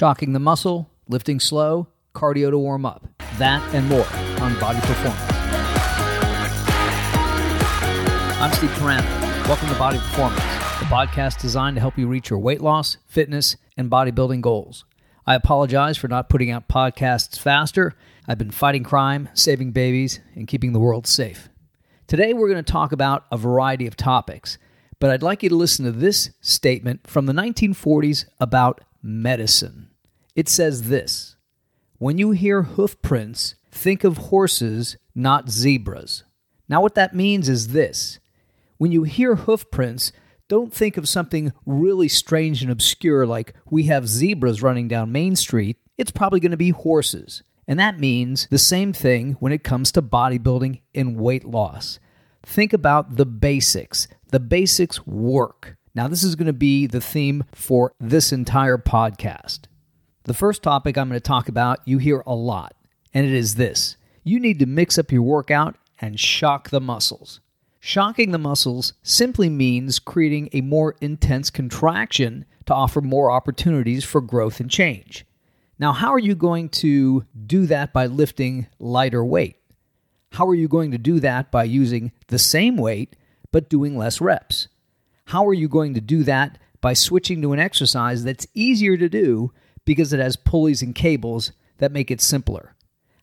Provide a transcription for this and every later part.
shocking the muscle, lifting slow, cardio to warm up. That and more on Body Performance. I'm Steve Turano. Welcome to Body Performance, the podcast designed to help you reach your weight loss, fitness, and bodybuilding goals. I apologize for not putting out podcasts faster. I've been fighting crime, saving babies, and keeping the world safe. Today, we're going to talk about a variety of topics, but I'd like you to listen to this statement from the 1940s about medicine. It says this When you hear hoof prints, think of horses, not zebras. Now, what that means is this when you hear hoof prints, don't think of something really strange and obscure like we have zebras running down Main Street. It's probably going to be horses. And that means the same thing when it comes to bodybuilding and weight loss. Think about the basics. The basics work. Now, this is going to be the theme for this entire podcast. The first topic I'm going to talk about, you hear a lot, and it is this you need to mix up your workout and shock the muscles. Shocking the muscles simply means creating a more intense contraction to offer more opportunities for growth and change. Now, how are you going to do that by lifting lighter weight? How are you going to do that by using the same weight but doing less reps? How are you going to do that by switching to an exercise that's easier to do because it has pulleys and cables that make it simpler?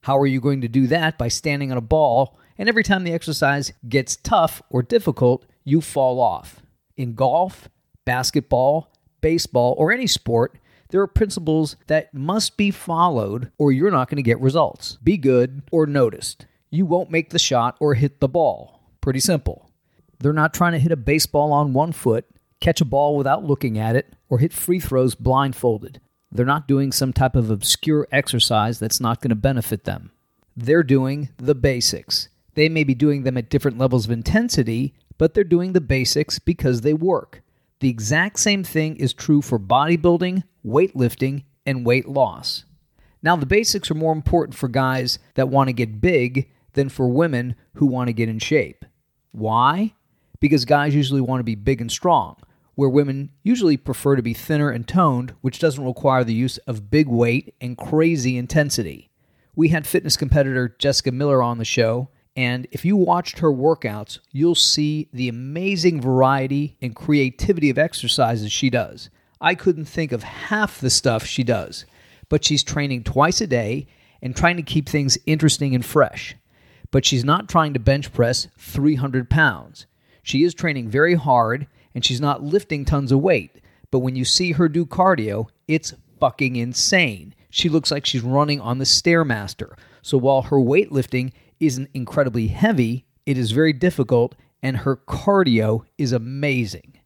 How are you going to do that by standing on a ball and every time the exercise gets tough or difficult, you fall off? In golf, basketball, baseball, or any sport, there are principles that must be followed or you're not going to get results. Be good or noticed. You won't make the shot or hit the ball. Pretty simple. They're not trying to hit a baseball on one foot, catch a ball without looking at it, or hit free throws blindfolded. They're not doing some type of obscure exercise that's not going to benefit them. They're doing the basics. They may be doing them at different levels of intensity, but they're doing the basics because they work. The exact same thing is true for bodybuilding, weightlifting, and weight loss. Now, the basics are more important for guys that want to get big than for women who want to get in shape. Why? Because guys usually want to be big and strong, where women usually prefer to be thinner and toned, which doesn't require the use of big weight and crazy intensity. We had fitness competitor Jessica Miller on the show, and if you watched her workouts, you'll see the amazing variety and creativity of exercises she does. I couldn't think of half the stuff she does, but she's training twice a day and trying to keep things interesting and fresh. But she's not trying to bench press 300 pounds. She is training very hard and she's not lifting tons of weight. But when you see her do cardio, it's fucking insane. She looks like she's running on the Stairmaster. So while her weightlifting isn't incredibly heavy, it is very difficult, and her cardio is amazing.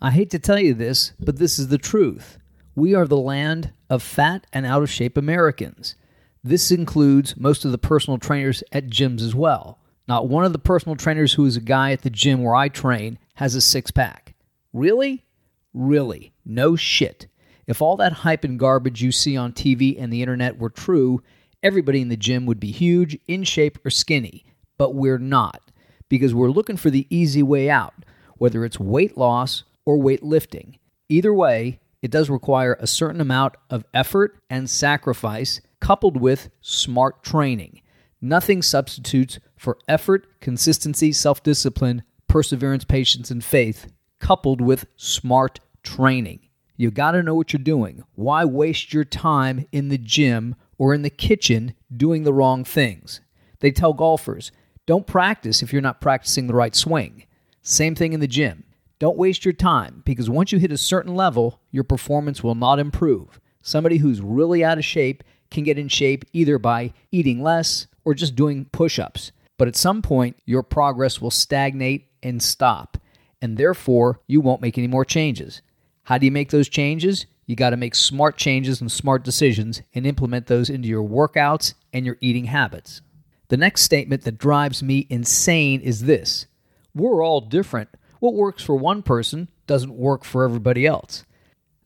I hate to tell you this, but this is the truth. We are the land of fat and out of shape Americans. This includes most of the personal trainers at gyms as well. Not one of the personal trainers who is a guy at the gym where I train has a six pack. Really? Really? No shit. If all that hype and garbage you see on TV and the internet were true, everybody in the gym would be huge, in shape, or skinny. But we're not, because we're looking for the easy way out, whether it's weight loss or weightlifting. Either way, it does require a certain amount of effort and sacrifice coupled with smart training. Nothing substitutes for effort, consistency, self discipline, perseverance, patience, and faith, coupled with smart training. You got to know what you're doing. Why waste your time in the gym or in the kitchen doing the wrong things? They tell golfers, don't practice if you're not practicing the right swing. Same thing in the gym. Don't waste your time because once you hit a certain level, your performance will not improve. Somebody who's really out of shape can get in shape either by eating less or just doing push ups. But at some point, your progress will stagnate and stop, and therefore you won't make any more changes. How do you make those changes? You got to make smart changes and smart decisions and implement those into your workouts and your eating habits. The next statement that drives me insane is this We're all different. What works for one person doesn't work for everybody else.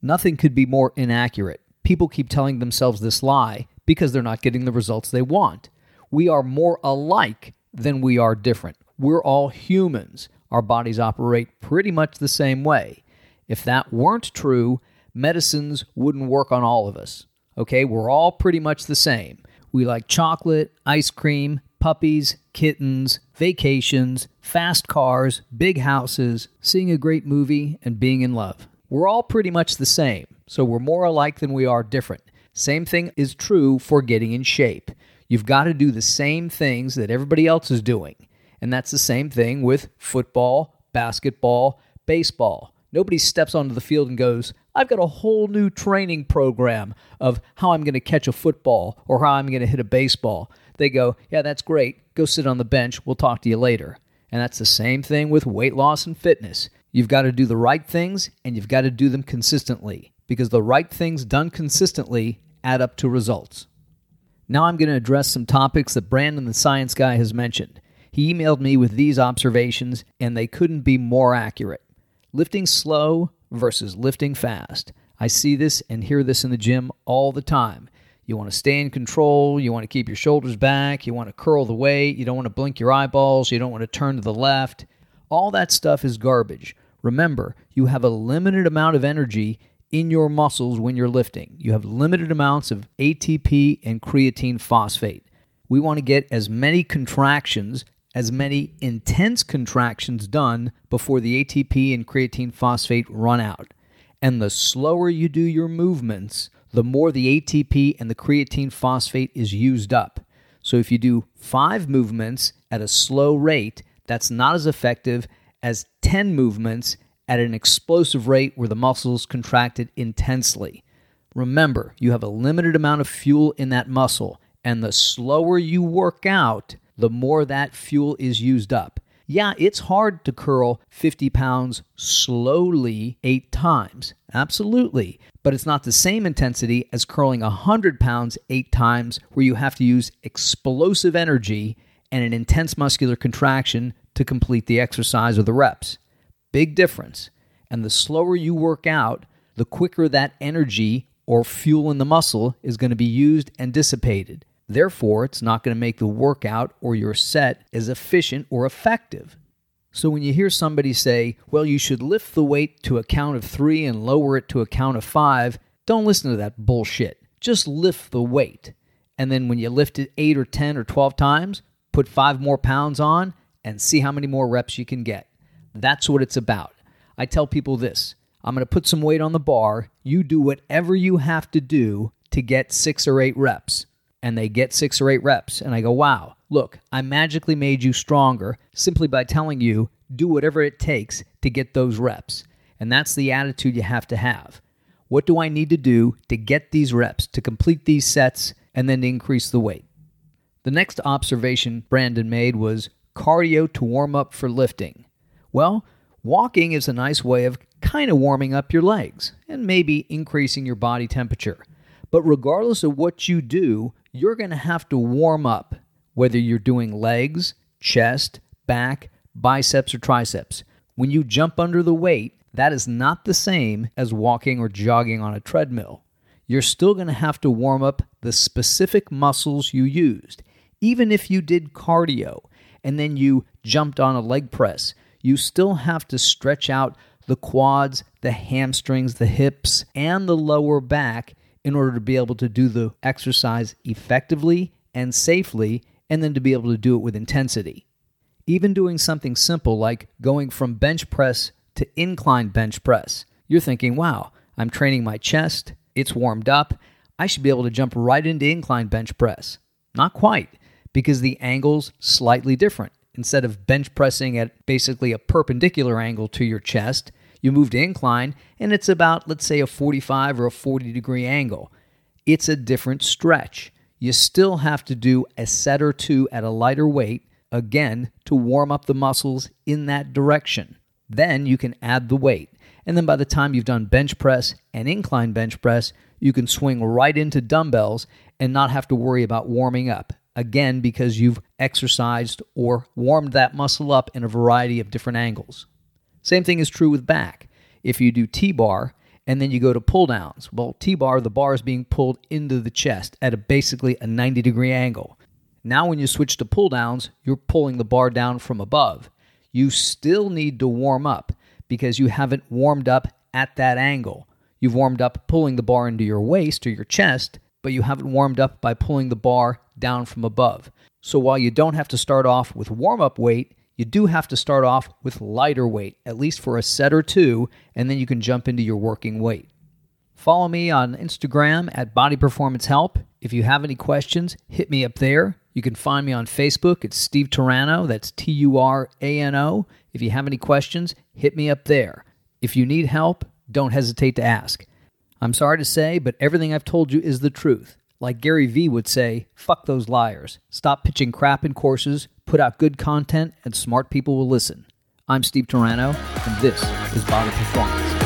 Nothing could be more inaccurate. People keep telling themselves this lie because they're not getting the results they want. We are more alike than we are different. We're all humans. Our bodies operate pretty much the same way. If that weren't true, medicines wouldn't work on all of us. Okay, we're all pretty much the same. We like chocolate, ice cream, puppies, kittens, vacations, fast cars, big houses, seeing a great movie, and being in love. We're all pretty much the same, so we're more alike than we are different. Same thing is true for getting in shape. You've got to do the same things that everybody else is doing. And that's the same thing with football, basketball, baseball. Nobody steps onto the field and goes, I've got a whole new training program of how I'm going to catch a football or how I'm going to hit a baseball. They go, Yeah, that's great. Go sit on the bench. We'll talk to you later. And that's the same thing with weight loss and fitness. You've got to do the right things and you've got to do them consistently because the right things done consistently add up to results. Now I'm going to address some topics that Brandon the Science Guy has mentioned. He emailed me with these observations, and they couldn't be more accurate. Lifting slow versus lifting fast. I see this and hear this in the gym all the time. You want to stay in control. You want to keep your shoulders back. You want to curl the weight. You don't want to blink your eyeballs. You don't want to turn to the left. All that stuff is garbage. Remember, you have a limited amount of energy in your muscles when you're lifting. You have limited amounts of ATP and creatine phosphate. We want to get as many contractions, as many intense contractions done before the ATP and creatine phosphate run out. And the slower you do your movements, the more the ATP and the creatine phosphate is used up. So if you do five movements at a slow rate, that's not as effective as 10 movements at an explosive rate where the muscles contracted intensely. Remember, you have a limited amount of fuel in that muscle, and the slower you work out, the more that fuel is used up. Yeah, it's hard to curl 50 pounds slowly eight times. Absolutely. But it's not the same intensity as curling 100 pounds eight times, where you have to use explosive energy and an intense muscular contraction to complete the exercise or the reps. Big difference. And the slower you work out, the quicker that energy or fuel in the muscle is going to be used and dissipated. Therefore, it's not going to make the workout or your set as efficient or effective. So when you hear somebody say, well, you should lift the weight to a count of three and lower it to a count of five, don't listen to that bullshit. Just lift the weight. And then when you lift it eight or 10 or 12 times, put five more pounds on and see how many more reps you can get. That's what it's about. I tell people this I'm going to put some weight on the bar. You do whatever you have to do to get six or eight reps. And they get six or eight reps. And I go, wow, look, I magically made you stronger simply by telling you do whatever it takes to get those reps. And that's the attitude you have to have. What do I need to do to get these reps, to complete these sets, and then to increase the weight? The next observation Brandon made was cardio to warm up for lifting. Well, walking is a nice way of kind of warming up your legs and maybe increasing your body temperature. But regardless of what you do, you're going to have to warm up, whether you're doing legs, chest, back, biceps, or triceps. When you jump under the weight, that is not the same as walking or jogging on a treadmill. You're still going to have to warm up the specific muscles you used even if you did cardio and then you jumped on a leg press, you still have to stretch out the quads, the hamstrings, the hips, and the lower back in order to be able to do the exercise effectively and safely, and then to be able to do it with intensity. Even doing something simple like going from bench press to incline bench press, you're thinking, wow, I'm training my chest, it's warmed up, I should be able to jump right into incline bench press. Not quite because the angle's slightly different. Instead of bench pressing at basically a perpendicular angle to your chest, you move to incline and it's about, let's say, a 45 or a 40 degree angle. It's a different stretch. You still have to do a set or two at a lighter weight, again, to warm up the muscles in that direction. Then you can add the weight. And then by the time you've done bench press and incline bench press, you can swing right into dumbbells and not have to worry about warming up again because you've exercised or warmed that muscle up in a variety of different angles. Same thing is true with back. If you do T bar and then you go to pull downs, well, T bar, the bar is being pulled into the chest at a basically a 90 degree angle. Now, when you switch to pull downs, you're pulling the bar down from above. You still need to warm up because you haven't warmed up at that angle. You've warmed up pulling the bar into your waist or your chest, but you haven't warmed up by pulling the bar down from above. So while you don't have to start off with warm up weight, you do have to start off with lighter weight, at least for a set or two, and then you can jump into your working weight. Follow me on Instagram at Body Performance Help. If you have any questions, hit me up there. You can find me on Facebook. It's Steve Turano. That's T U R A N O. If you have any questions, hit me up there. If you need help, don't hesitate to ask. I'm sorry to say, but everything I've told you is the truth. Like Gary Vee would say, fuck those liars. Stop pitching crap in courses, put out good content, and smart people will listen. I'm Steve Turano, and this is Body Performance.